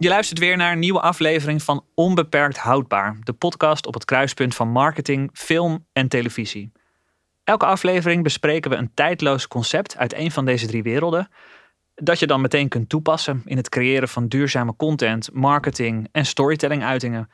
Je luistert weer naar een nieuwe aflevering van Onbeperkt Houdbaar, de podcast op het kruispunt van marketing, film en televisie. Elke aflevering bespreken we een tijdloos concept uit een van deze drie werelden, dat je dan meteen kunt toepassen in het creëren van duurzame content, marketing en storytelling-uitingen.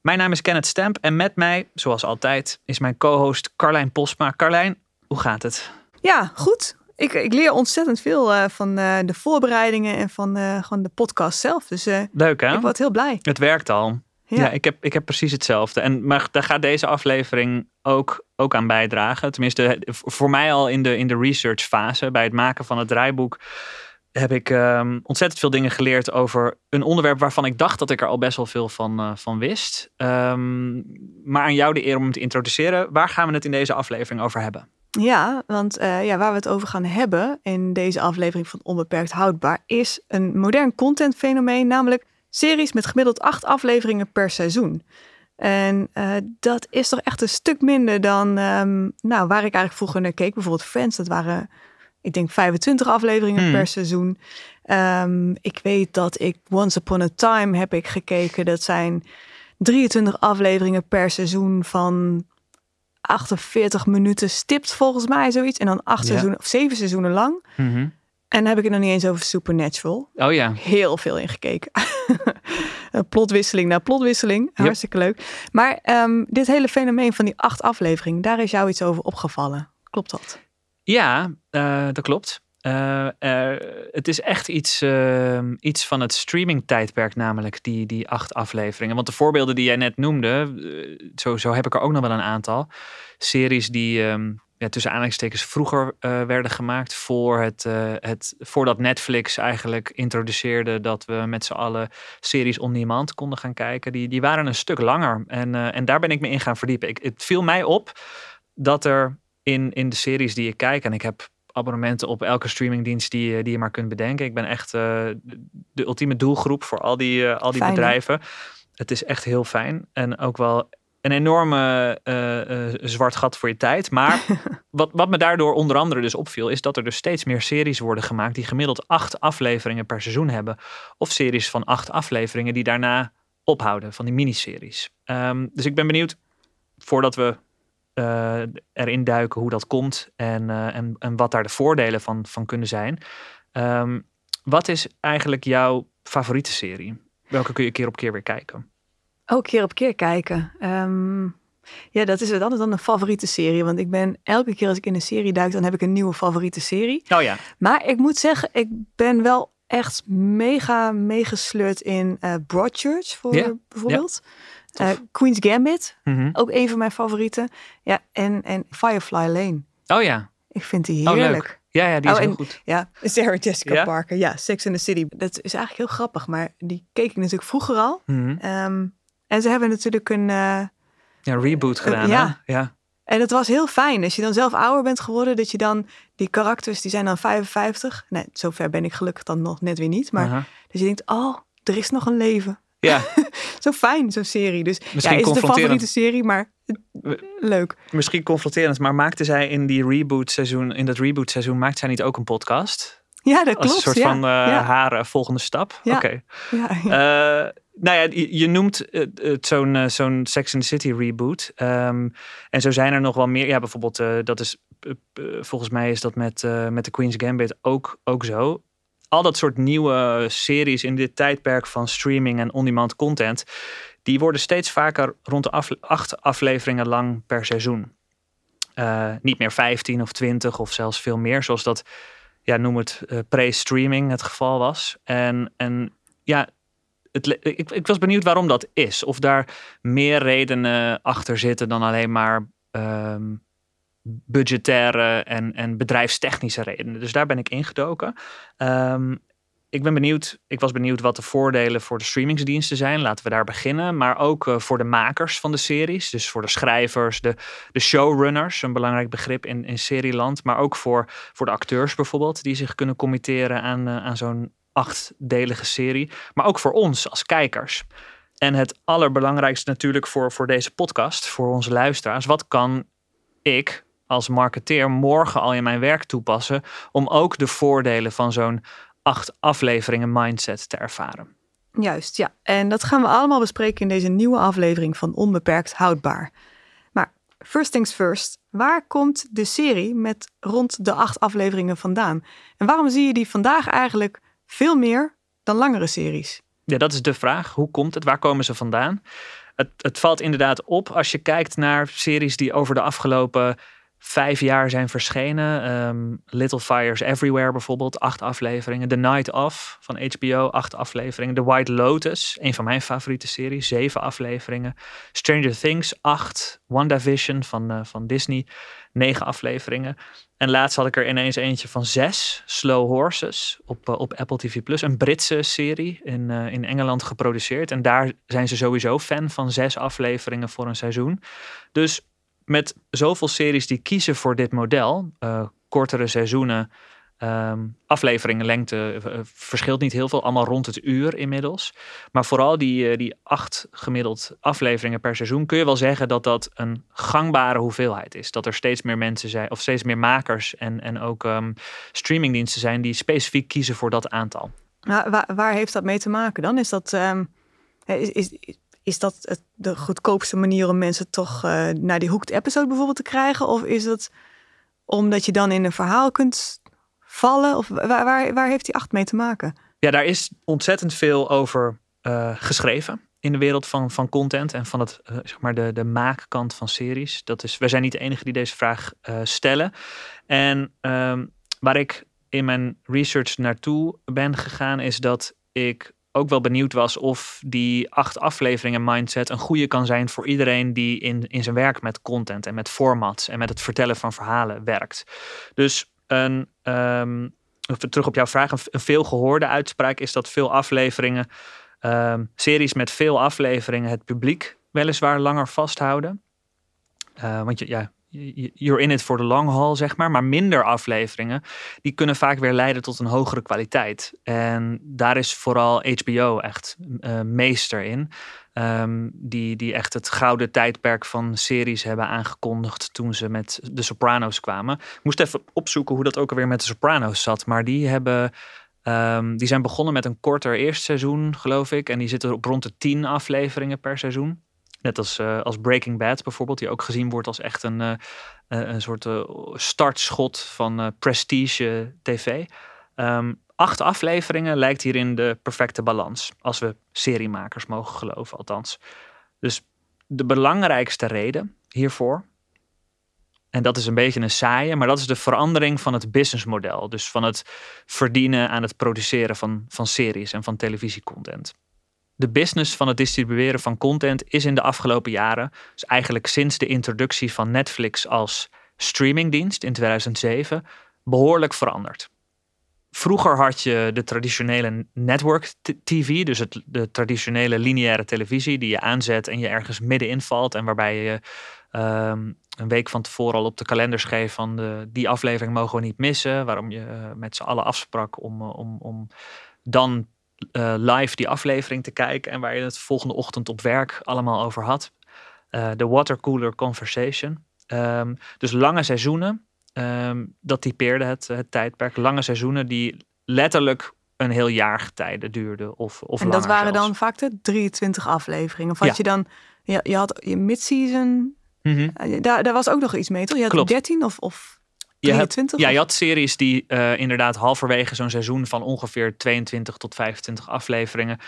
Mijn naam is Kenneth Stamp en met mij, zoals altijd, is mijn co-host Carlijn Posma. Carlijn, hoe gaat het? Ja, goed. Ik, ik leer ontzettend veel uh, van uh, de voorbereidingen en van uh, gewoon de podcast zelf. Dus Leuk hè? ik word heel blij. Het werkt al. Ja, ja ik, heb, ik heb precies hetzelfde. En, maar daar gaat deze aflevering ook, ook aan bijdragen. Tenminste, voor mij al in de, in de research fase, bij het maken van het draaiboek, heb ik um, ontzettend veel dingen geleerd over een onderwerp waarvan ik dacht dat ik er al best wel veel van, van wist. Um, maar aan jou de eer om hem te introduceren. Waar gaan we het in deze aflevering over hebben? Ja, want uh, ja, waar we het over gaan hebben in deze aflevering van Onbeperkt Houdbaar is een modern contentfenomeen, namelijk series met gemiddeld acht afleveringen per seizoen. En uh, dat is toch echt een stuk minder dan um, nou, waar ik eigenlijk vroeger naar keek. Bijvoorbeeld Friends, dat waren, ik denk, 25 afleveringen Hmm. per seizoen. Um, ik weet dat ik Once Upon a Time heb ik gekeken. Dat zijn 23 afleveringen per seizoen van 48 minuten stipt volgens mij zoiets. En dan acht Ja. seizoenen of zeven seizoenen lang. Mhm. En dan heb ik het nog niet eens over Supernatural. Oh ja. Heel veel in gekeken. plotwisseling na plotwisseling. Hartstikke leuk. Maar um, dit hele fenomeen van die acht afleveringen, daar is jou iets over opgevallen. Klopt dat? Ja, uh, dat klopt. Uh, uh, het is echt iets, uh, iets van het streaming-tijdperk, namelijk die, die acht afleveringen. Want de voorbeelden die jij net noemde, zo, zo heb ik er ook nog wel een aantal. Series die um, ja, tussen aanhalingstekens vroeger werden gemaakt, voor het, het, voordat Netflix eigenlijk introduceerde dat we met z'n allen series on demand konden gaan kijken. Die, die waren een stuk langer en, en daar ben ik me in gaan verdiepen. Ik, het viel mij op dat er in, in de series die ik kijk, en ik heb abonnementen op elke streamingdienst die, die je maar kunt bedenken. Ik ben echt uh, de ultieme doelgroep voor al die, uh, al die fijn, bedrijven. Hè? Het is echt heel fijn. En ook wel een enorme uh, zwart gat voor je tijd. Maar wat, wat me daardoor onder andere dus opviel, is dat er dus steeds meer series worden gemaakt die gemiddeld acht afleveringen per seizoen hebben. Of series van acht afleveringen die daarna ophouden, van die miniseries. Um, dus ik ben benieuwd, voordat we uh, erin duiken hoe dat komt en, uh, en, en wat daar de voordelen van, van kunnen zijn. Um, wat is eigenlijk jouw favoriete serie? Welke kun je keer op keer weer kijken? Ook keer op keer kijken. Um, ja, dat is het altijd dan een favoriete serie. Want ik ben elke keer als ik in een serie duik, dan heb ik een nieuwe favoriete serie. Oh ja. Maar ik moet zeggen, ik ben wel echt mega meegesleurd in uh, Broadchurch voor bijvoorbeeld. Uh, Queen's Gambit, Mhm. mm -hmm. ook een van mijn favorieten. Ja, en, en Firefly Lane. Oh ja. Ik vind die heerlijk. Oh, ja, ja, die is oh, heel goed. Ja, Sarah Jessica ja? Parker. Ja, Sex in the City. Dat is eigenlijk heel grappig, maar die keek ik natuurlijk vroeger al. Mhm. Mm -hmm. um, en ze hebben natuurlijk een... Uh, ja, reboot gedaan, ja. Hè? ja. En het was heel fijn. Als je dan zelf ouder bent geworden, dat je dan die karakters, die zijn dan 55. Nee, zover ben ik gelukkig dan nog net weer niet. Maar uh -huh. dus je denkt, oh, er is nog een leven. Ja. Zo fijn, zo'n serie. Dus Misschien ja, is het de favoriete serie, maar leuk. Misschien confronterend, maar maakte zij in die reboot seizoen, in dat reboot seizoen, maakte zij niet ook een podcast? Ja, dat klopt. Als een soort ja. van uh, ja. haar uh, volgende stap. Ja. Oké. Ja, ja. Uh, nou ja, je, je noemt zo'n uh, zo'n Sex and the City reboot. Um, en zo zijn er nog wel meer. Ja, bijvoorbeeld, dat is volgens mij is dat met, met de Queen's Gambit ook, ook zo. Al dat soort nieuwe series in dit tijdperk van streaming en on-demand content, die worden steeds vaker rond de af, acht afleveringen lang per seizoen. Uh, niet meer 15 of 20 of zelfs veel meer, zoals dat, ja, noem het uh, pre-streaming het geval was. En, en ja, het, ik, ik, was benieuwd waarom dat is. Of daar meer redenen achter zitten dan alleen maar um, budgettaire en, en bedrijfstechnische redenen. Dus daar ben ik ingedoken. Um, ik ben benieuwd, ik was benieuwd wat de voordelen voor de streamingsdiensten zijn. Laten we daar beginnen. Maar ook uh, voor de makers van de series. Dus voor de schrijvers, de, de showrunners, een belangrijk begrip in, in serieland. Maar ook voor, voor de acteurs bijvoorbeeld, die zich kunnen committeren aan, uh, aan zo'n achtdelige serie. Maar ook voor ons als kijkers. En het allerbelangrijkste natuurlijk voor, voor deze podcast, voor onze luisteraars. Wat kan ik als marketeer morgen al in mijn werk toepassen om ook de voordelen van zo'n acht afleveringen mindset te ervaren? Juist, ja. En dat gaan we allemaal bespreken in deze nieuwe aflevering van Onbeperkt Houdbaar. Maar first things first, waar komt de serie met rond de acht afleveringen vandaan? En waarom zie je die vandaag eigenlijk veel meer dan langere series? Ja, dat is de vraag. Hoe komt het? Waar komen ze vandaan? Het, het valt inderdaad op als je kijkt naar series die over de afgelopen vijf jaar zijn verschenen. Ehm, Little Fires Everywhere bijvoorbeeld, acht afleveringen. The Night Of van HBO, acht afleveringen. The White Lotus, een van mijn favoriete series, zeven afleveringen. Stranger Things, acht. WandaVision van, uh, van Disney, negen afleveringen. En laatst had ik er ineens eentje van zes, Slow Horses, op, uh, op Apple TV+. Plus. Een Britse serie in, uh, in Engeland geproduceerd. En daar zijn ze sowieso fan van zes afleveringen voor een seizoen. Dus met zoveel series die kiezen voor dit model, uh, kortere seizoenen, um, afleveringen, lengte, uh, verschilt niet heel veel, allemaal rond het uur inmiddels. Maar vooral die, uh, die acht gemiddeld afleveringen per seizoen, kun je wel zeggen dat dat een gangbare hoeveelheid is. Dat er steeds meer mensen zijn, of steeds meer makers en, en ook um, streamingdiensten zijn die specifiek kiezen voor dat aantal. waar, heeft dat mee te maken dan? Is dat. Um, is, is, is dat het, de goedkoopste manier om mensen toch uh, naar die hooked episode bijvoorbeeld te krijgen? Of is het omdat je dan in een verhaal kunt vallen? Of waar, waar, heeft die acht mee te maken? Ja, daar is ontzettend veel over uh, geschreven in de wereld van, van content en van het, uh, zeg maar de, de maakkant van series. Dat is, wij zijn niet de enige die deze vraag stellen. En um, waar ik in mijn research naartoe ben gegaan, is dat ik ook wel benieuwd was of die acht afleveringen mindset een goede kan zijn voor iedereen die in, in zijn werk met content en met formats en met het vertellen van verhalen werkt. Dus een, um, terug op jouw vraag, een, veel gehoorde uitspraak is dat veel afleveringen, um, series met veel afleveringen, het publiek weliswaar langer vasthouden. Uh, want je, ja, you're in it for the long haul, zeg maar. Maar minder afleveringen, die kunnen vaak weer leiden tot een hogere kwaliteit. En daar is vooral HBO echt uh, meester in. Um, die, die echt het gouden tijdperk van series hebben aangekondigd toen ze met de Sopranos kwamen. Ik moest even opzoeken hoe dat ook alweer met de Sopranos zat. Maar die hebben... Um, die zijn begonnen met een korter eerste seizoen, geloof ik. En die zitten op rond de tien afleveringen per seizoen. Net als, uh, als Breaking Bad bijvoorbeeld, die ook gezien wordt als echt een, uh, een soort startschot van prestige tv. Um, acht afleveringen lijkt hierin de perfecte balans, als we seriemakers mogen geloven althans. Dus de belangrijkste reden hiervoor, en dat is een beetje een saaie, maar dat is de verandering van het businessmodel. Dus van het verdienen aan het produceren van, van series en van televisiecontent de business van het distribueren van content is in de afgelopen jaren, dus eigenlijk sinds de introductie van Netflix als streamingdienst in 2007, behoorlijk veranderd. Vroeger had je de traditionele network TV, dus het, de traditionele lineaire televisie die je aanzet en je ergens middenin valt en waarbij je um, een week van tevoren al op de kalender schreef van de, die aflevering mogen we niet missen, waarom je uh, met z'n allen afsprak om, uh, om, om dan uh, live die aflevering te kijken en waar je het volgende ochtend op werk allemaal over had. Uh, de watercooler conversation. Um, dus lange seizoenen, um, dat typeerde het, het tijdperk. Lange seizoenen die letterlijk een heel jaar getijden duurden. Of, of en dat waren zelfs. dan vaak de 23 afleveringen. Of had ja. je dan, je, je had je mid-season, mm -hmm. daar, daar was ook nog iets mee, toch? Je had Klopt. 13 of, of je had, ja, je had series die uh, inderdaad halverwege zo'n seizoen van ongeveer 22 tot 25 afleveringen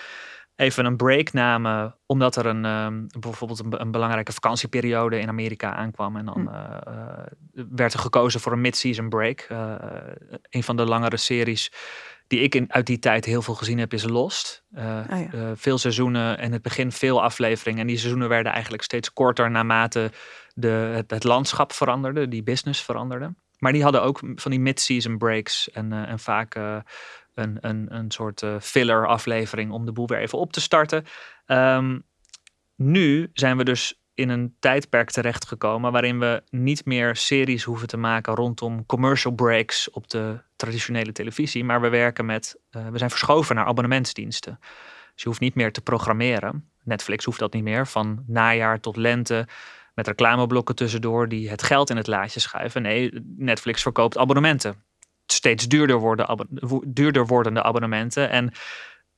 even een break namen, omdat er een, um, bijvoorbeeld een, een, belangrijke vakantieperiode in Amerika aankwam. En dan uh, uh, werd er gekozen voor een mid-season break. Een van de langere series die ik in, uit die tijd heel veel gezien heb, is Lost. Ja. veel seizoenen en het begin veel afleveringen. En die seizoenen werden eigenlijk steeds korter naarmate de, het, het landschap veranderde, die business veranderde. Maar die hadden ook van die mid-season breaks en, uh, en vaak uh, een, een, een soort uh, filler aflevering om de boel weer even op te starten. Um, nu zijn we dus in een tijdperk terechtgekomen waarin we niet meer series hoeven te maken rondom commercial breaks op de traditionele televisie, maar we werken met, we zijn verschoven naar abonnementsdiensten. Dus je hoeft niet meer te programmeren. Netflix hoeft dat niet meer. Van najaar tot lente met reclameblokken tussendoor die het geld in het laadje schuiven. Nee, Netflix verkoopt abonnementen. Steeds duurder, worden, duurder wordende abonnementen. En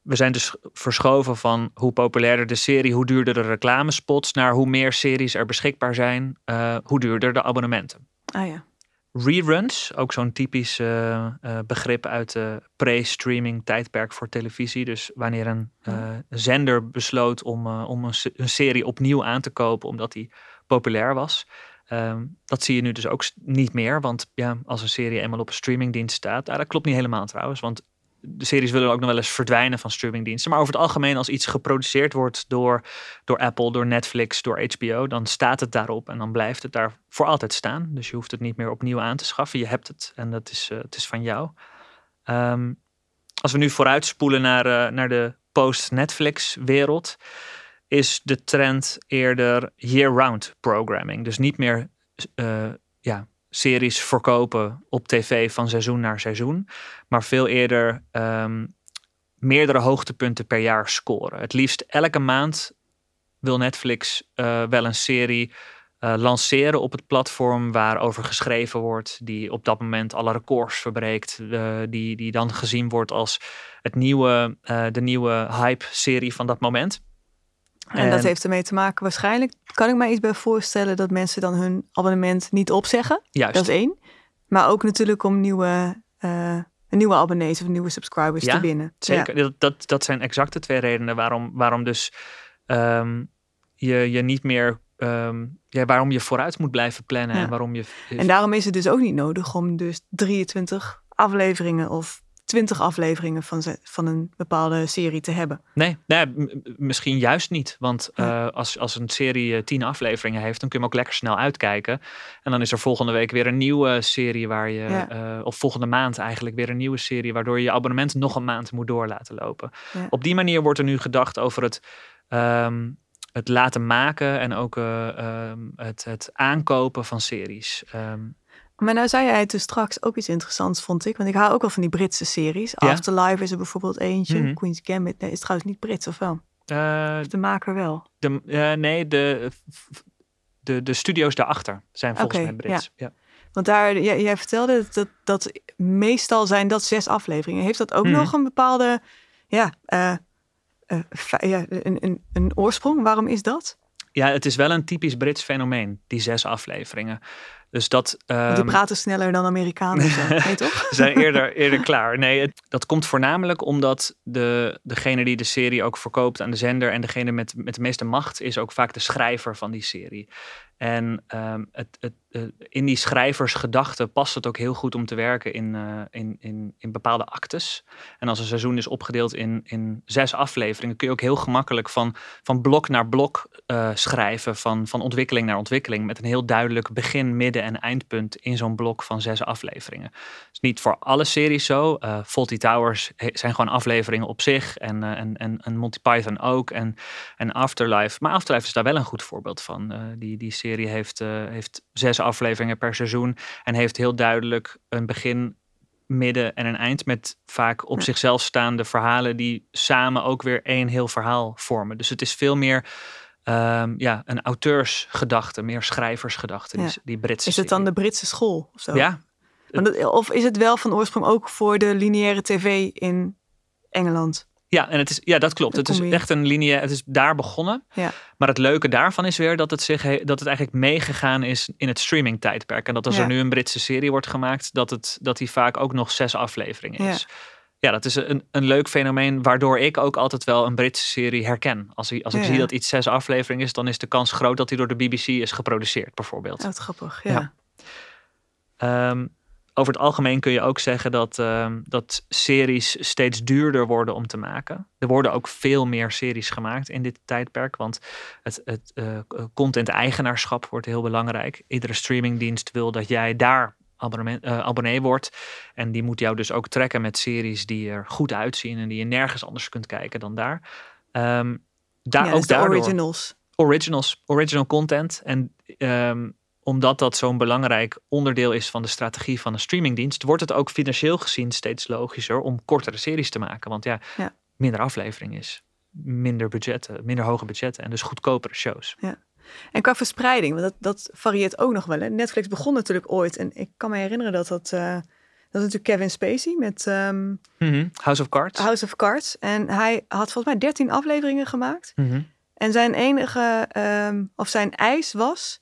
we zijn dus verschoven van hoe populairder de serie, hoe duurder de reclamespots, naar hoe meer series er beschikbaar zijn, uh, hoe duurder de abonnementen. Ah ja. Reruns, ook zo'n typisch uh, begrip uit de pre-streaming tijdperk voor televisie. Dus wanneer een zender besloot om, om een, een, serie opnieuw aan te kopen omdat die populair was. Ehm, dat zie je nu dus ook niet meer. Want ja, als een serie eenmaal op een streamingdienst staat, dat klopt niet helemaal trouwens. Want de series willen ook nog wel eens verdwijnen van streamingdiensten. Maar over het algemeen, als iets geproduceerd wordt door, door Apple, door Netflix, door HBO, dan staat het daarop en dan blijft het daar voor altijd staan. Dus je hoeft het niet meer opnieuw aan te schaffen. Je hebt het en dat is, uh, het is van jou. Ehm, als we nu vooruitspoelen naar, uh, naar de post-Netflix-wereld, is de trend eerder year-round programming. Dus niet meer uh, ja, series verkopen op tv van seizoen naar seizoen, maar veel eerder um, meerdere hoogtepunten per jaar scoren. Het liefst elke maand wil Netflix uh, wel een serie uh, lanceren op het platform waarover geschreven wordt, die op dat moment alle records verbreekt, die, die dan gezien wordt als het nieuwe, de nieuwe hype-serie van dat moment. En, dat heeft ermee te maken waarschijnlijk, kan ik mij iets bij voorstellen dat mensen dan hun abonnement niet opzeggen. Juist. Dat is één. Maar ook natuurlijk om nieuwe, uh, nieuwe abonnees of nieuwe subscribers te winnen. Zeker, ja. dat, dat, dat zijn exact de twee redenen waarom, waarom dus um, je, je niet meer um, ja, waarom je vooruit moet blijven plannen en waarom je. En daarom is het dus ook niet nodig om dus 23 afleveringen of twintig afleveringen van, van een bepaalde serie te hebben. Nee, nee misschien juist niet. Want uh, als, als een serie uh, tien afleveringen heeft, dan kun je hem ook lekker snel uitkijken. En dan is er volgende week weer een nieuwe serie waar je, ja. uh, of volgende maand eigenlijk weer een nieuwe serie, waardoor je je abonnement nog een maand moet door laten lopen. Ja. Op die manier wordt er nu gedacht over het. Um, het laten maken en ook um, het, het aankopen van series. Um, maar nou zei jij dus straks ook iets interessants, vond ik. Want ik hou ook wel van die Britse series. Ja? Afterlife is er bijvoorbeeld eentje. Mm -hmm. Queen's Gambit nee, is trouwens niet Brits, of wel? Uh, de maker wel. De, uh, nee, de, de, de studio's daarachter zijn volgens okay, mij Brits. Ja. ja. Want daar, jij, jij vertelde dat, dat meestal zijn dat zes afleveringen. Heeft dat ook mm -hmm. nog een bepaalde, ja, uh, ja een, een, een oorsprong? Waarom is dat? Ja, het is wel een typisch Brits fenomeen, die zes afleveringen. Dus dat. Um, die praten sneller dan Amerikanen, nee, toch? zijn eerder, eerder klaar. Nee, het, dat komt voornamelijk omdat de, degene die de serie ook verkoopt aan de zender en degene met, met de meeste macht is ook vaak de schrijver van die serie. En um, het, het, in die schrijversgedachten past het ook heel goed om te werken in, uh, in, in, in bepaalde actes. En als een seizoen is opgedeeld in, in zes afleveringen, kun je ook heel gemakkelijk van, van blok naar blok uh, schrijven, van, van ontwikkeling naar ontwikkeling, met een heel duidelijk begin, midden en eindpunt in zo'n blok van zes afleveringen. Dat is niet voor alle series zo. Uh, Faulty Towers zijn gewoon afleveringen op zich en, en, en, en Monty Python ook en, en Afterlife. Maar Afterlife is daar wel een goed voorbeeld van. die, die serie heeft, heeft zes afleveringen per seizoen. En heeft heel duidelijk een begin, midden en een eind. Met vaak op zichzelf staande verhalen die samen ook weer één heel verhaal vormen. Dus het is veel meer. Um, ja, een auteursgedachte, meer schrijversgedachte, ja. die, die Britse Is het dan de Britse school of zo? Ja. of is het wel van oorsprong ook voor de lineaire tv in Engeland? Ja, en het is, ja, dat klopt. Het is echt een linie. Het is daar begonnen. Ja. Maar het leuke daarvan is weer dat het, zich, dat het eigenlijk meegegaan is in het streaming tijdperk. En dat als ja. er nu een Britse serie wordt gemaakt, dat, het, dat die vaak ook nog zes afleveringen is. Ja, ja dat is een, een leuk fenomeen, waardoor ik ook altijd wel een Britse serie herken. Als, ik, als ik zie dat iets zes afleveringen is, dan is de kans groot dat hij door de BBC is geproduceerd, bijvoorbeeld. Dat grappig, ja. Um, over het algemeen kun je ook zeggen dat, uh, dat series steeds duurder worden om te maken. Er worden ook veel meer series gemaakt in dit tijdperk, want het, het uh, content-eigenaarschap wordt heel belangrijk. Iedere streamingdienst wil dat jij daar abonnee, uh, abonnee wordt. En die moet jou dus ook trekken met series die er goed uitzien en die je nergens anders kunt kijken dan daar. Um, daar ja, ook dus daardoor, originals. Originals, original content. En um, omdat dat zo'n belangrijk onderdeel is van de strategie van een streamingdienst, wordt het ook financieel gezien steeds logischer om kortere series te maken. Want ja, ja. minder aflevering is, minder budgetten, minder hoge budgetten en dus goedkopere shows. Ja. En qua verspreiding, want dat, dat varieert ook nog wel. Hè? Netflix begon natuurlijk ooit en ik kan me herinneren dat dat. Uh, Dat is natuurlijk Kevin Spacey met ehm, Mhm. House of Cards. House of Cards. En hij had volgens mij 13 afleveringen gemaakt. Mhm. En zijn enige, ehm, of zijn eis was,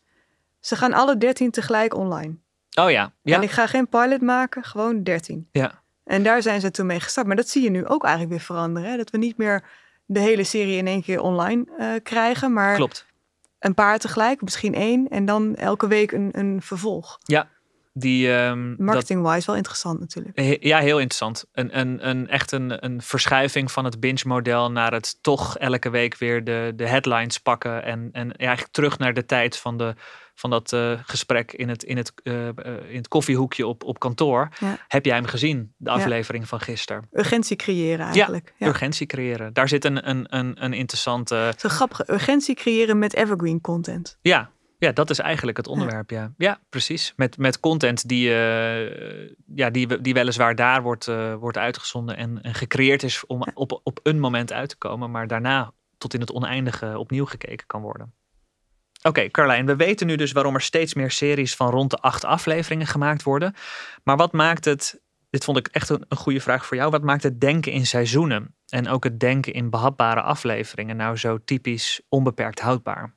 ze gaan alle 13 tegelijk online. Oh ja, ja, En ik ga geen pilot maken, gewoon 13. ja. En daar zijn ze toen mee gestart. Maar dat zie je nu ook eigenlijk weer veranderen. Hè? Dat we niet meer de hele serie in één keer online eh, krijgen, maar klopt. een paar tegelijk, misschien één. En dan elke week een, een vervolg. Die, ehm, Marketing-wise wel interessant natuurlijk. he- ja, heel interessant. Een, een, een, echt een, een verschuiving van het binge-model naar het toch elke week weer de, de headlines pakken. En, en eigenlijk terug naar de tijd van, de, van dat eh, gesprek in het, in, het, eh, eh, in het koffiehoekje op, op kantoor. Ja. Heb jij hem gezien, de Ja. aflevering van gisteren? Urgentie creëren eigenlijk. Ja. Urgentie creëren. Daar zit een, een, een, een interessante. Zo grappige urgentie creëren met evergreen content. Ja, ja, dat is eigenlijk het onderwerp. Ja, ja precies. Met, met content die, ja, die, die weliswaar daar wordt, wordt uitgezonden en, en gecreëerd is om op, op een moment uit te komen, maar daarna tot in het oneindige opnieuw gekeken kan worden. Oké, Carlijn, we weten nu dus waarom er steeds meer series van rond de acht afleveringen gemaakt worden. Maar wat maakt het, dit vond ik echt een, een goede vraag voor jou, wat maakt het denken in seizoenen en ook het denken in behapbare afleveringen nou zo typisch onbeperkt houdbaar?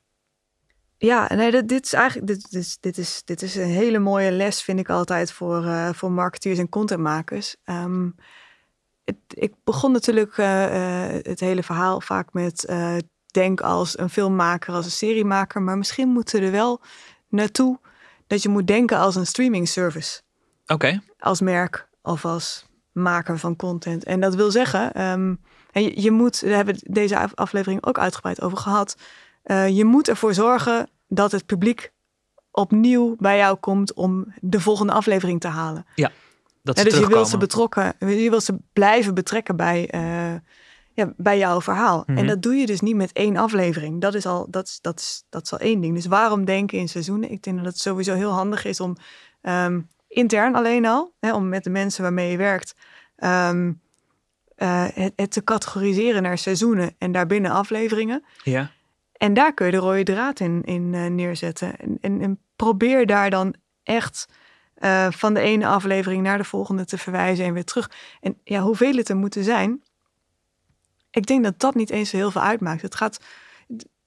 Ja, nee, dit, dit is eigenlijk dit, is, dit, is, dit is een hele mooie les, vind ik altijd, voor, eh, voor marketeers en contentmakers. Ehm, het, ik begon natuurlijk eh, eh, het hele verhaal vaak met denk als een filmmaker, als een seriemaker. Maar misschien moeten we er wel naartoe dat je moet denken als een streaming service. Oké, Als merk of als maker van content. En dat wil zeggen, ehm, en je, je moet, daar hebben we deze af- aflevering ook uitgebreid over gehad. eh, je moet ervoor zorgen dat het publiek opnieuw bij jou komt om de volgende aflevering te halen. dat Ja, ze dus je wilt ze betrokken, je wilt ze blijven betrekken bij, eh, ja, bij jouw verhaal. Mhm. En dat doe je dus niet met één aflevering. Dat is al, dat is, dat is, dat is al één ding. Dus waarom denken in seizoenen? Ik denk dat het sowieso heel handig is om ehm, intern alleen al, hè, om met de mensen waarmee je werkt, ehm, eh, het, het te categoriseren naar seizoenen en daarbinnen afleveringen. Ja, En daar kun je de rode draad in, in eh, neerzetten. En, en, en probeer daar dan echt eh, van de ene aflevering naar de volgende te verwijzen en weer terug. En ja, hoeveel het er moeten zijn, ik denk dat dat niet eens zo heel veel uitmaakt. Het gaat,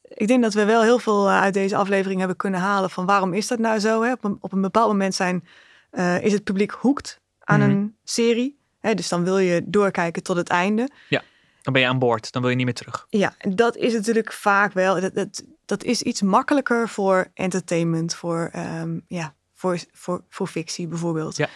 ik denk dat we wel heel veel eh, uit deze aflevering hebben kunnen halen van waarom is dat nou zo? Hè? Op, een, op een bepaald moment zijn, eh, is het publiek hoekt aan Mhm. een serie. Hè? Dus dan wil je doorkijken tot het einde. dan ben je aan boord. Dan wil je niet meer terug. Ja, en dat is natuurlijk vaak wel. Dat, dat, dat is iets makkelijker voor entertainment, voor, ehm, ja, voor, voor, voor fictie bijvoorbeeld. Ja.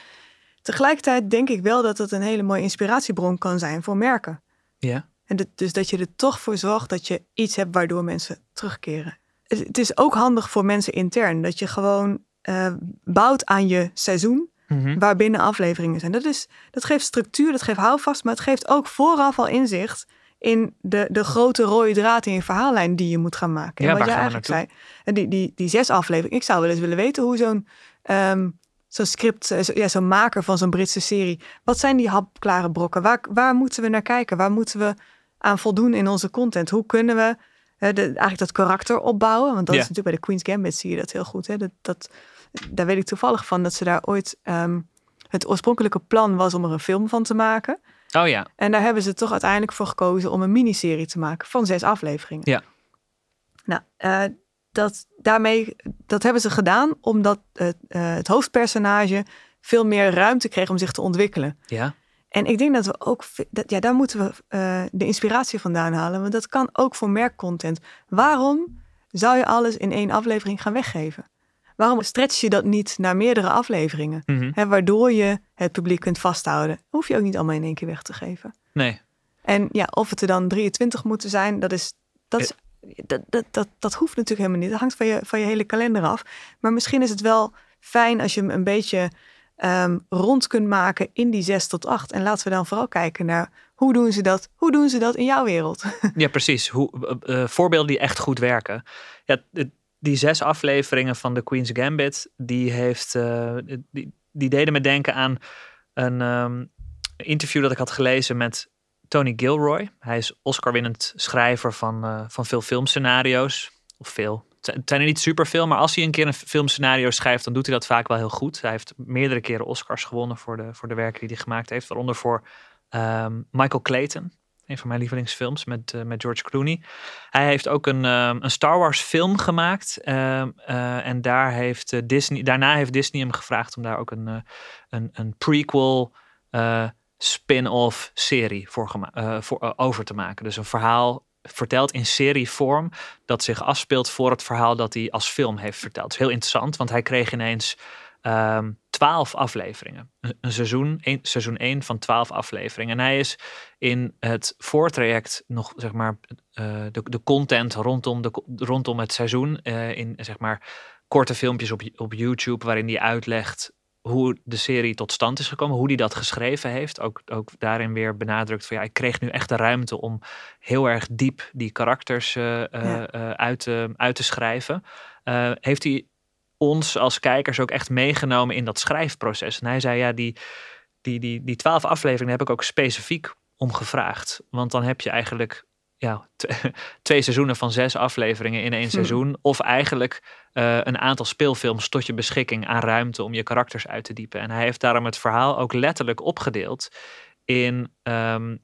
Tegelijkertijd denk ik wel dat het een hele mooie inspiratiebron kan zijn voor merken. Ja, En dus dat je er toch voor zorgt dat je iets hebt waardoor mensen terugkeren. Het, het is ook handig voor mensen intern dat je gewoon eh, bouwt aan je seizoen Mhm. waarbinnen afleveringen zijn. Dat, is, dat geeft structuur, dat geeft houvast, maar het geeft ook vooraf al inzicht in de, de grote rode draad in je verhaallijn die je moet gaan maken. Ja, en wat waar jij gaan we eigenlijk zei, en die, die, die zes afleveringen, ik zou wel eens willen weten hoe zo'n ehm, zo'n script, eh, zo- ja, zo'n maker van zo'n Britse serie, wat zijn die hapklare brokken? Waar, waar moeten we naar kijken? Waar moeten we aan voldoen in onze content? Hoe kunnen we eh, de, eigenlijk dat karakter opbouwen? Want dat is natuurlijk bij de Queen's Gambit zie je dat heel goed. Hè? Dat, dat, daar weet ik toevallig van dat ze daar ooit ehm, het oorspronkelijke plan was om er een film van te maken. Oh ja, En daar hebben ze toch uiteindelijk voor gekozen om een miniserie te maken van zes afleveringen. Ja. Nou, eh, dat, daarmee, dat hebben ze gedaan omdat eh, het hoofdpersonage veel meer ruimte kreeg om zich te ontwikkelen. ja. En ik denk dat we ook, dat, ja, daar moeten we eh, de inspiratie vandaan halen. Want dat kan ook voor merkcontent. Waarom zou je alles in één aflevering gaan weggeven? Waarom stretch je dat niet naar meerdere afleveringen? Mhm. Hè, waardoor je het publiek kunt vasthouden. Hoef je ook niet allemaal in één keer weg te geven. Nee. En ja, of het er dan 23 moeten zijn, dat is. Dat, is, dat, dat, dat, dat hoeft natuurlijk helemaal niet. Dat hangt van je, van je hele kalender af. Maar misschien is het wel fijn als je hem een beetje ehm, rond kunt maken in die 6 tot 8. En laten we dan vooral kijken naar hoe doen ze dat? Hoe doen ze dat in jouw wereld? Ja, precies. Hoe, eh, voorbeelden die echt goed werken. Ja, die zes afleveringen van The Queen's Gambit, die, heeft, eh, die, die deden me denken aan een ehm, interview dat ik had gelezen met Tony Gilroy. Hij is Oscar-winnend schrijver van, eh, van veel filmscenario's. Of veel, Het zijn er niet superveel, maar als hij een keer een filmscenario schrijft, dan doet hij dat vaak wel heel goed. Hij heeft meerdere keren Oscars gewonnen voor de, voor de werken die hij gemaakt heeft. Waaronder voor ehm, Michael Clayton, een van mijn lievelingsfilms met, uh, met George Clooney. Hij heeft ook een, um, een Star Wars film gemaakt. Um, uh, en daar heeft Disney, daarna heeft Disney hem gevraagd om daar ook een, een, een prequel spin-off serie voor, voor over te maken. Dus een verhaal verteld in serievorm dat zich afspeelt voor het verhaal dat hij als film heeft verteld. Is heel interessant, want hij kreeg ineens um, twaalf afleveringen. Een, seizoen, seizoen 1 van twaalf afleveringen. En hij is in het voortraject nog, zeg maar, uh, de, de content rondom, de, rondom het seizoen, uh, in, zeg maar, korte filmpjes op, op YouTube waarin hij uitlegt hoe de serie tot stand is gekomen, hoe hij dat geschreven heeft. Ook, ook daarin weer benadrukt van ja, ik kreeg nu echt de ruimte om heel erg diep die karakters uh, ja. uh, uit, uit te schrijven. heeft hij ons als kijkers ook echt meegenomen in dat schrijfproces. En hij zei ja, die, die, die, die twaalf afleveringen heb ik ook specifiek om gevraagd. Want dan heb je eigenlijk ja, twee seizoenen van zes afleveringen in één hm. seizoen. Of eigenlijk uh, een aantal speelfilms tot je beschikking aan ruimte om je karakters uit te diepen. En hij heeft daarom het verhaal ook letterlijk opgedeeld in um,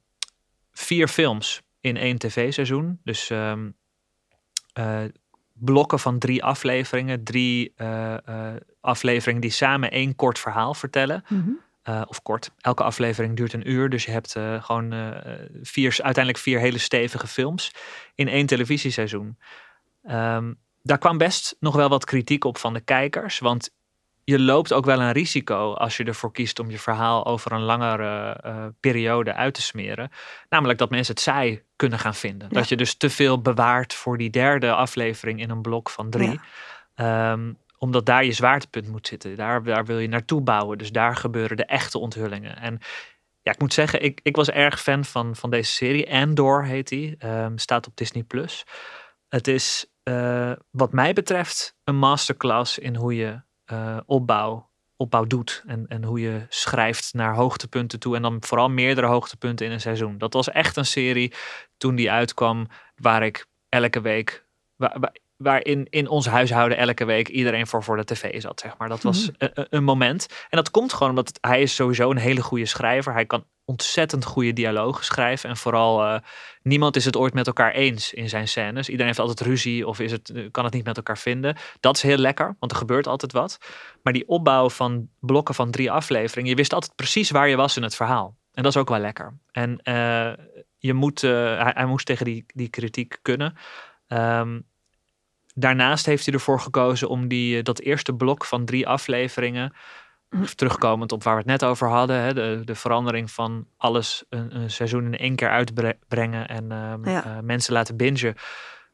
vier films in één tv-seizoen. Dus um, uh, blokken van drie afleveringen. Drie uh, afleveringen die samen één kort verhaal vertellen. Mm -hmm. Uh, of kort. Elke aflevering duurt een uur. Dus je hebt gewoon vier, uiteindelijk vier hele stevige films in één televisieseizoen. Um, daar kwam best nog wel wat kritiek op van de kijkers. Want je loopt ook wel een risico als je ervoor kiest om je verhaal over een langere periode uit te smeren. Namelijk dat mensen het saai kunnen gaan vinden. Ja. Dat je dus te veel bewaart voor die derde aflevering in een blok van drie. Ja. Um, omdat daar je zwaartepunt moet zitten. Daar, daar wil je naartoe bouwen. Dus daar gebeuren de echte onthullingen. En ja, ik moet zeggen, ik, ik was erg fan van, van deze serie. Andor heet die. Um, staat op Disney+. Plus. Het is uh, wat mij betreft een masterclass in hoe je uh, opbouw, opbouw doet. En, en hoe je schrijft naar hoogtepunten toe. En dan vooral meerdere hoogtepunten in een seizoen. Dat was echt een serie toen die uitkwam waar ik elke week... Waar, waarin in ons huishouden elke week iedereen voor voor de tv zat, zeg maar. Dat was mm-hmm. een, een, moment. En dat komt gewoon omdat hij is sowieso een hele goede schrijver. Hij kan ontzettend goede dialogen schrijven. En vooral, uh, niemand is het ooit met elkaar eens in zijn scènes. Iedereen heeft altijd ruzie of is het, eh, kan het niet met elkaar vinden. Dat is heel lekker, want er gebeurt altijd wat. Maar die opbouw van blokken van drie afleveringen, je wist altijd precies waar je was in het verhaal. En dat is ook wel lekker. En uh, je moet, hij, hij, moest tegen die, die kritiek kunnen. Um, Daarnaast heeft hij ervoor gekozen om die, eh, dat eerste blok van drie afleveringen, terugkomend op waar we het net over hadden, hè, de, de verandering van alles een, een seizoen in één keer uitbrengen en um, ja. uh, mensen laten bingen,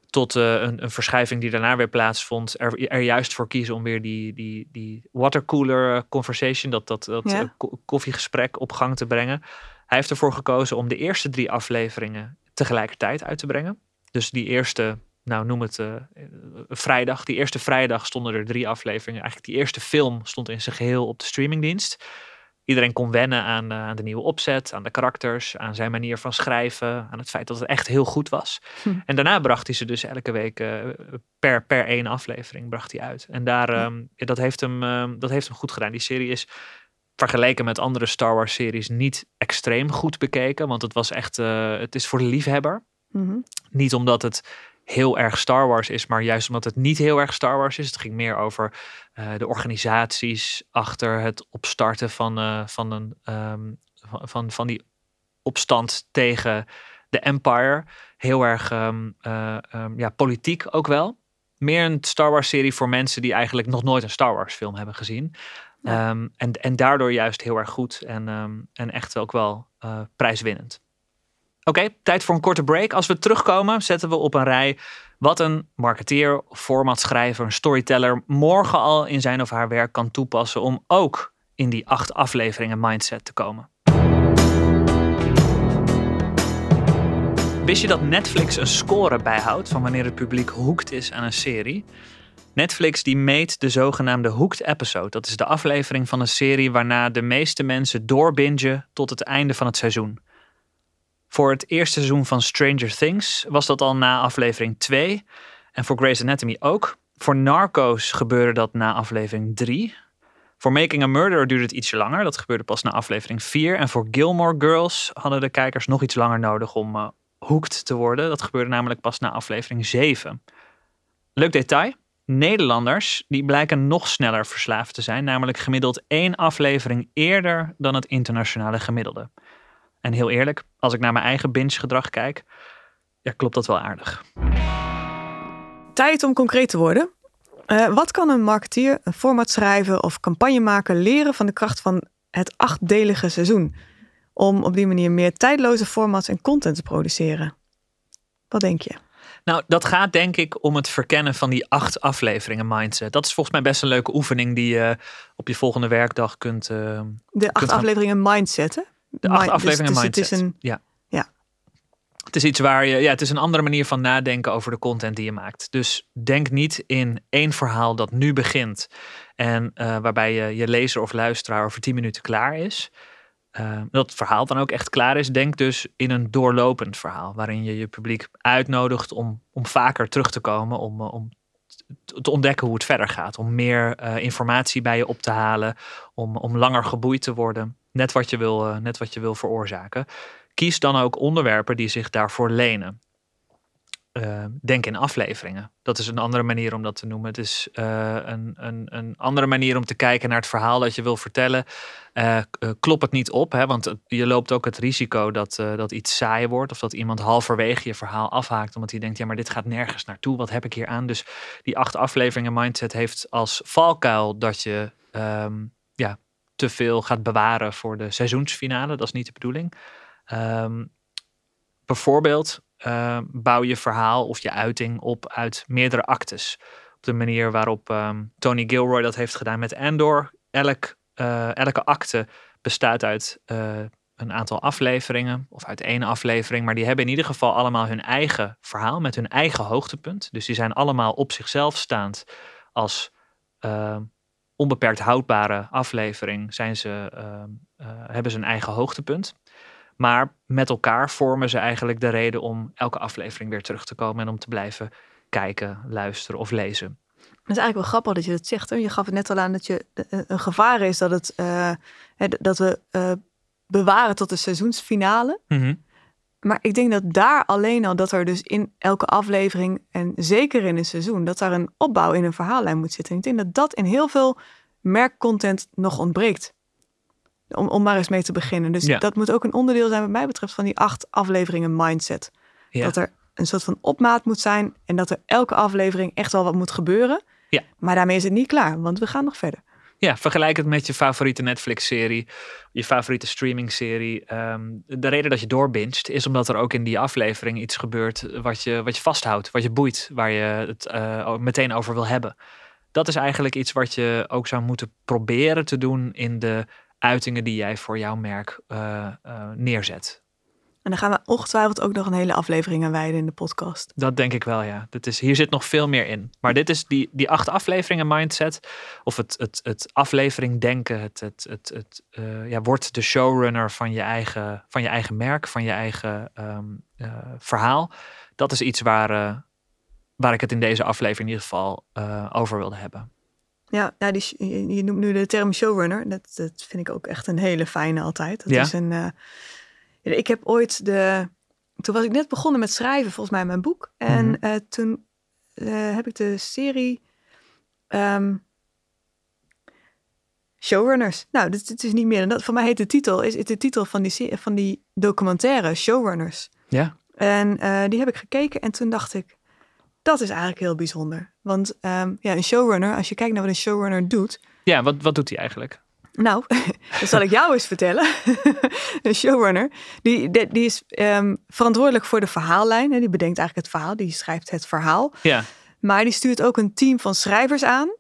tot uh, een, een, verschuiving die daarna weer plaatsvond, er, er, juist voor kiezen om weer die, die, die watercooler conversation, dat, dat, dat ja. koffiegesprek op gang te brengen. Hij heeft ervoor gekozen om de eerste drie afleveringen tegelijkertijd uit te brengen. Dus die eerste nou noem het uh, vrijdag. Die eerste vrijdag stonden er drie afleveringen. Eigenlijk die eerste film stond in zijn geheel op de streamingdienst. Iedereen kon wennen aan, uh, aan de nieuwe opzet, aan de karakters, aan zijn manier van schrijven, aan het feit dat het echt heel goed was. Hm. En daarna bracht hij ze dus elke week uh, per, per één aflevering bracht hij uit. En daar, um, ja, dat, heeft hem, um, dat heeft hem goed gedaan. Die serie is vergeleken met andere Star Wars series niet extreem goed bekeken, want het was echt, het is voor de liefhebber. Mm -hmm. Niet omdat het heel erg Star Wars is, maar juist omdat het niet heel erg Star Wars is. Het ging meer over uh, de organisaties achter het opstarten van, uh, van, een, um, van, van die opstand tegen de Empire. Heel erg um, uh, um, ja, politiek ook wel. Meer een Star Wars serie voor mensen die eigenlijk nog nooit een Star Wars film hebben gezien. Ja. en, en daardoor juist heel erg goed en, en echt ook wel prijswinnend. Oké, tijd voor een korte break. Als we terugkomen, zetten we op een rij wat een marketeer, formatschrijver, een storyteller morgen al in zijn of haar werk kan toepassen om ook in die acht afleveringen mindset te komen. Wist je dat Netflix een score bijhoudt van wanneer het publiek hooked is aan een serie? Netflix die meet de zogenaamde hooked episode. Dat is de aflevering van een serie waarna de meeste mensen doorbingen tot het einde van het seizoen. Voor het eerste seizoen van Stranger Things was dat al na aflevering 2. En voor Grey's Anatomy ook. Voor Narcos gebeurde dat na aflevering 3. Voor Making a Murderer duurde het ietsje langer. Dat gebeurde pas na aflevering 4. En voor Gilmore Girls hadden de kijkers nog iets langer nodig om uh, te worden. Dat gebeurde namelijk pas na aflevering 7. Leuk detail. Nederlanders die blijken nog sneller verslaafd te zijn. Namelijk gemiddeld één aflevering eerder dan het internationale gemiddelde. En heel eerlijk, als ik naar mijn eigen binge gedrag kijk, ja, klopt dat wel aardig. Tijd om concreet te worden. Uh, wat kan een marketeer, een format schrijven of campagnemaker leren van de kracht van het achtdelige seizoen? Om op die manier meer tijdloze formats en content te produceren. Wat denk je? Nou, dat gaat denk ik om het verkennen van die acht afleveringen mindset. Dat is volgens mij best een leuke oefening die je op je volgende werkdag kunt. Uh, de acht afleveringen mindset, hè? De acht dus- afleveringen dus, mindset. Het is een, ja. Het is iets waar je, ja, het is een andere manier van nadenken over de content die je maakt. Dus denk niet in één verhaal dat nu begint en uh, waarbij je, je lezer of luisteraar over tien minuten klaar is. Uh, dat het verhaal dan ook echt klaar is. Denk dus in een doorlopend verhaal, waarin je je publiek uitnodigt om, om vaker terug te komen, om, uh, om te ontdekken hoe het verder gaat. Om meer uh, informatie bij je op te halen, om, om langer geboeid te worden. Net wat je wil, net wat je wil veroorzaken. Kies dan ook onderwerpen die zich daarvoor lenen. Uh, denk in afleveringen. Dat is een andere manier om dat te noemen. Het is uh, een, een, een, andere manier om te kijken naar het verhaal dat je wil vertellen. Klop het niet op, hè, want je loopt ook het risico dat, dat iets saai wordt. Of dat iemand halverwege je verhaal afhaakt. Omdat hij denkt, ja, maar dit gaat nergens naartoe. Wat heb ik hier aan? Dus die acht afleveringen mindset heeft als valkuil dat je um, ja, te veel gaat bewaren voor de seizoensfinale. Dat is niet de bedoeling. Um, bijvoorbeeld uh, bouw je verhaal of je uiting op uit meerdere actes. Op de manier waarop um, Tony Gilroy dat heeft gedaan met Andor. Elk, uh, elke acte bestaat uit uh, een aantal afleveringen of uit één aflevering. Maar die hebben in ieder geval allemaal hun eigen verhaal met hun eigen hoogtepunt. Dus die zijn allemaal op zichzelf staand als onbeperkt houdbare aflevering. Zijn ze, hebben ze een eigen hoogtepunt. Maar met elkaar vormen ze eigenlijk de reden om elke aflevering weer terug te komen en om te blijven kijken, luisteren of lezen. Het is eigenlijk wel grappig dat je dat zegt. Hè? Je gaf het net al aan dat je eh, een gevaar is dat, het, uh, dat we uh, bewaren tot de seizoensfinale. Mhm. Maar ik denk dat daar alleen al dat er dus in elke aflevering en zeker in een seizoen, dat daar een opbouw in een verhaallijn moet zitten. En ik denk dat dat in heel veel merkcontent nog ontbreekt. Om, om maar eens mee te beginnen. Dus dat moet ook een onderdeel zijn, wat mij betreft, van die acht afleveringen mindset. Dat er een soort van opmaat moet zijn en dat er elke aflevering echt wel wat moet gebeuren. Ja. Maar daarmee is het niet klaar, want we gaan nog verder. Ja, vergelijk het met je favoriete Netflix-serie, je favoriete streaming-serie. Um, de reden dat je doorbingt is omdat er ook in die aflevering iets gebeurt wat je, wat je vasthoudt, wat je boeit, waar je het uh, meteen over wil hebben. Dat is eigenlijk iets wat je ook zou moeten proberen te doen in de uitingen die jij voor jouw merk uh, uh, neerzet. En dan gaan we ongetwijfeld ook nog een hele aflevering aan wijden in de podcast. Dat denk ik wel, ja. Dat is, hier zit nog veel meer in. Maar dit is die, die acht afleveringen mindset. Of het, het, het aflevering denken. Het, het, het, het uh, ja, wordt de showrunner van je eigen, van je eigen merk. Van je eigen um, uh, verhaal. Dat is iets waar, uh, waar ik het in deze aflevering in ieder geval over wilde hebben. Ja, ja die, je noemt nu de term showrunner. Dat, dat vind ik ook echt een hele fijne altijd. Dat ja? is een, ik heb ooit de... Toen was ik net begonnen met schrijven, volgens mij, mijn boek. En mm -hmm. uh, toen uh, heb ik de serie um, Showrunners. Nou, dit, dit, is niet meer dan dat. Voor mij heet de titel, is, is de titel van die, van die documentaire Showrunners. Ja. En die heb ik gekeken en toen dacht ik, dat is eigenlijk heel bijzonder. Want um, ja, een showrunner, als je kijkt naar wat een showrunner doet. Ja, wat, wat doet hij eigenlijk? Nou, dat zal ik jou eens vertellen. een showrunner, die, die, die is um, verantwoordelijk voor de verhaallijn. Hè. Die bedenkt eigenlijk het verhaal, die schrijft het verhaal. Ja. Maar die stuurt ook een team van schrijvers aan,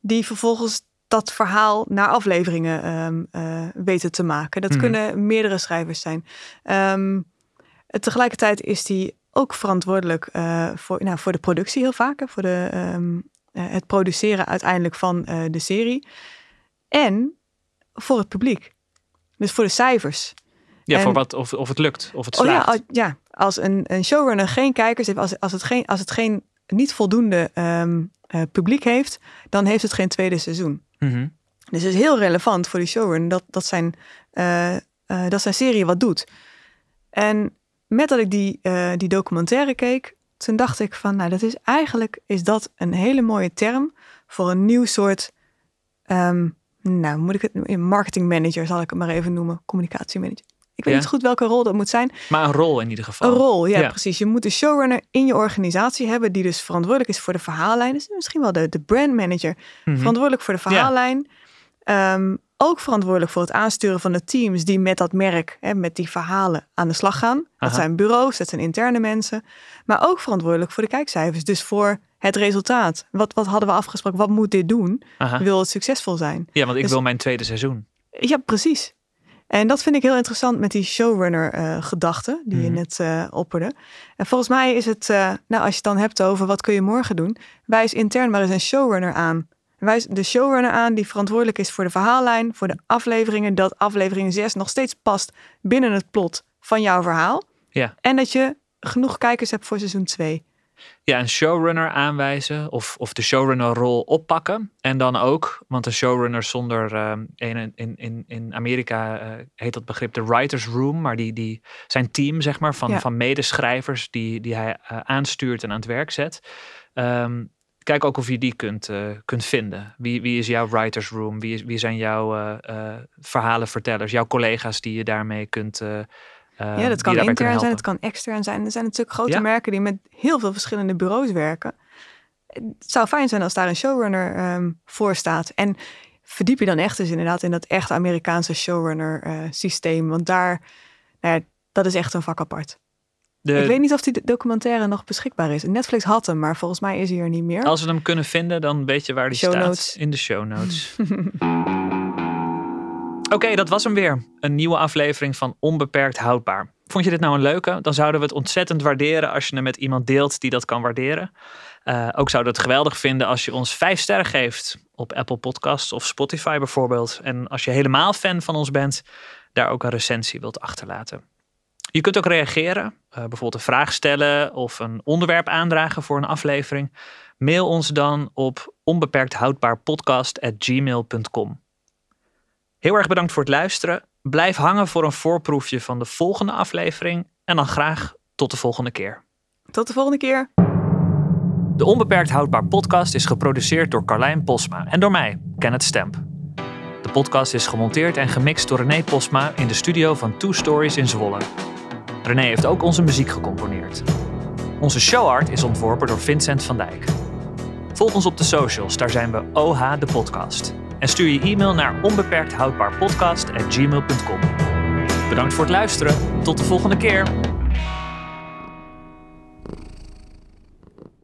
die vervolgens dat verhaal naar afleveringen um, uh, weten te maken. Dat mm. kunnen meerdere schrijvers zijn. Um, tegelijkertijd is die ook verantwoordelijk uh, voor, nou, voor de productie heel vaak. Voor de, uh, het produceren uiteindelijk van de serie. En voor het publiek. Dus voor de cijfers. Ja, en, voor wat, of, of het lukt, of het slaagt. Oh ja, ja, als een, een showrunner geen kijkers heeft, als, als het geen, als het geen niet voldoende ehm, eh, publiek heeft, dan heeft het geen tweede seizoen. Mhm. Dus het is heel relevant voor die showrun dat, dat, zijn, eh, eh, dat zijn serie wat doet. En met dat ik die, die documentaire keek, toen dacht ik van, nou, dat is eigenlijk is dat een hele mooie term voor een nieuw soort, ehm, nou, moet ik het marketing manager zal ik het maar even noemen, communicatiemanager. Ik weet Ja. niet goed welke rol dat moet zijn. Maar een rol in ieder geval. Een rol, ja, Ja. precies. Je moet een showrunner in je organisatie hebben die dus verantwoordelijk is voor de verhaallijn. Dus misschien wel de, de brand manager. Mhm. Verantwoordelijk voor de verhaallijn. Ehm, ook verantwoordelijk voor het aansturen van de teams die met dat merk, hè, met die verhalen aan de slag gaan. Dat Aha. zijn bureaus, dat zijn interne mensen. Maar ook verantwoordelijk voor de kijkcijfers. Dus voor het resultaat. Wat, wat hadden we afgesproken? Wat moet dit doen? Aha. Wil het succesvol zijn? Ja, want ik Dus- wil mijn tweede seizoen. Ja, precies. En dat vind ik heel interessant met die showrunner-gedachte die je Mhm. net eh opperde. En volgens mij is het, eh, nou, als je het dan hebt over wat kun je morgen doen, wijs intern maar eens een showrunner aan. Wijs de showrunner aan die verantwoordelijk is voor de verhaallijn, voor de afleveringen, dat aflevering 6 nog steeds past binnen het plot van jouw verhaal. Ja. En dat je genoeg kijkers hebt voor seizoen 2. Ja, een showrunner aanwijzen of, of de showrunner-rol oppakken. En dan ook, want een showrunner zonder. ehm, in, in, in, Amerika eh, heet dat begrip de writers room, maar die, die zijn team, zeg maar, van, Ja. van medeschrijvers die, die hij eh, aanstuurt en aan het werk zet. Ehm, kijk ook of je die kunt, eh, kunt vinden. Wie, wie is jouw writers room? Wie, is, wie zijn jouw eh, eh, verhalenvertellers, jouw collega's die je daarmee kunt. Ja, dat kan daarbij kunnen intern zijn, het kan extern zijn. Er zijn natuurlijk grote Ja. merken die met heel veel verschillende bureaus werken. Het zou fijn zijn als daar een showrunner ehm, voor staat. En verdiep je dan echt eens inderdaad in dat echte Amerikaanse showrunner eh, systeem. Want daar, nou ja, dat is echt een vak apart. De- Ik weet niet of die documentaire nog beschikbaar is. Netflix had hem, maar volgens mij is hij er niet meer. Als we hem kunnen vinden, dan weet je waar die Show staat. notes. In de show notes. Oké, dat was hem weer. Een nieuwe aflevering van Onbeperkt Houdbaar. Vond je dit nou een leuke? Dan zouden we het ontzettend waarderen als je hem met iemand deelt die dat kan waarderen. Eh, ook zouden we het geweldig vinden als je ons vijf sterren geeft op Apple Podcasts of Spotify bijvoorbeeld. En als je helemaal fan van ons bent, daar ook een recensie wilt achterlaten. Je kunt ook reageren, eh, bijvoorbeeld een vraag stellen of een onderwerp aandragen voor een aflevering. Mail ons dan op onbeperkthoudbaarpodcast.gmail.com. Heel erg bedankt voor het luisteren. Blijf hangen voor een voorproefje van de volgende aflevering. En dan graag tot de volgende keer. Tot de volgende keer. De Onbeperkt Houdbaar podcast is geproduceerd door Carlijn Posma en door mij, Kenneth Stemp. De podcast is gemonteerd en gemixt door René Posma in de studio van Two Stories in Zwolle. René heeft ook onze muziek gecomponeerd. Onze showart is ontworpen door Vincent van Dijk. Volg ons op de socials, daar zijn we OH de podcast. En stuur je e-mail naar onbeperkthoudbaarpodcast.gmail.com. Bedankt voor het luisteren. Tot de volgende keer.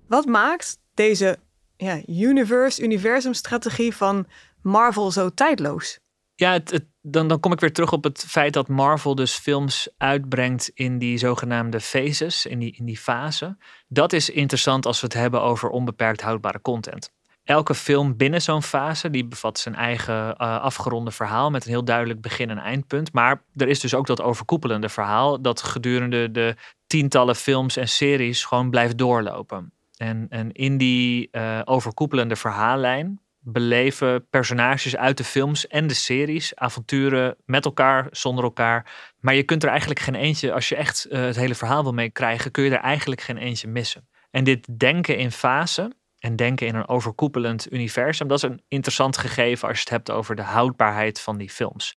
Wat maakt deze ja, universe, universumstrategie van Marvel zo tijdloos? Ja, het, het- dan, dan kom ik weer terug op het feit dat Marvel dus films uitbrengt in die zogenaamde phases, in die, in die fase. Dat is interessant als we het hebben over onbeperkt houdbare content. Elke film binnen zo'n fase, die bevat zijn eigen eh, afgeronde verhaal met een heel duidelijk begin- en eindpunt. Maar er is dus ook dat overkoepelende verhaal dat gedurende de tientallen films en series gewoon blijft doorlopen. En, en in die eh, overkoepelende verhaallijn beleven personages uit de films en de series avonturen met elkaar, zonder elkaar. Maar je kunt er eigenlijk geen eentje, als je echt eh, het hele verhaal wil meekrijgen, kun je er eigenlijk geen eentje missen. En dit denken in fase en denken in een overkoepelend universum, dat is een interessant gegeven als je het hebt over de houdbaarheid van die films.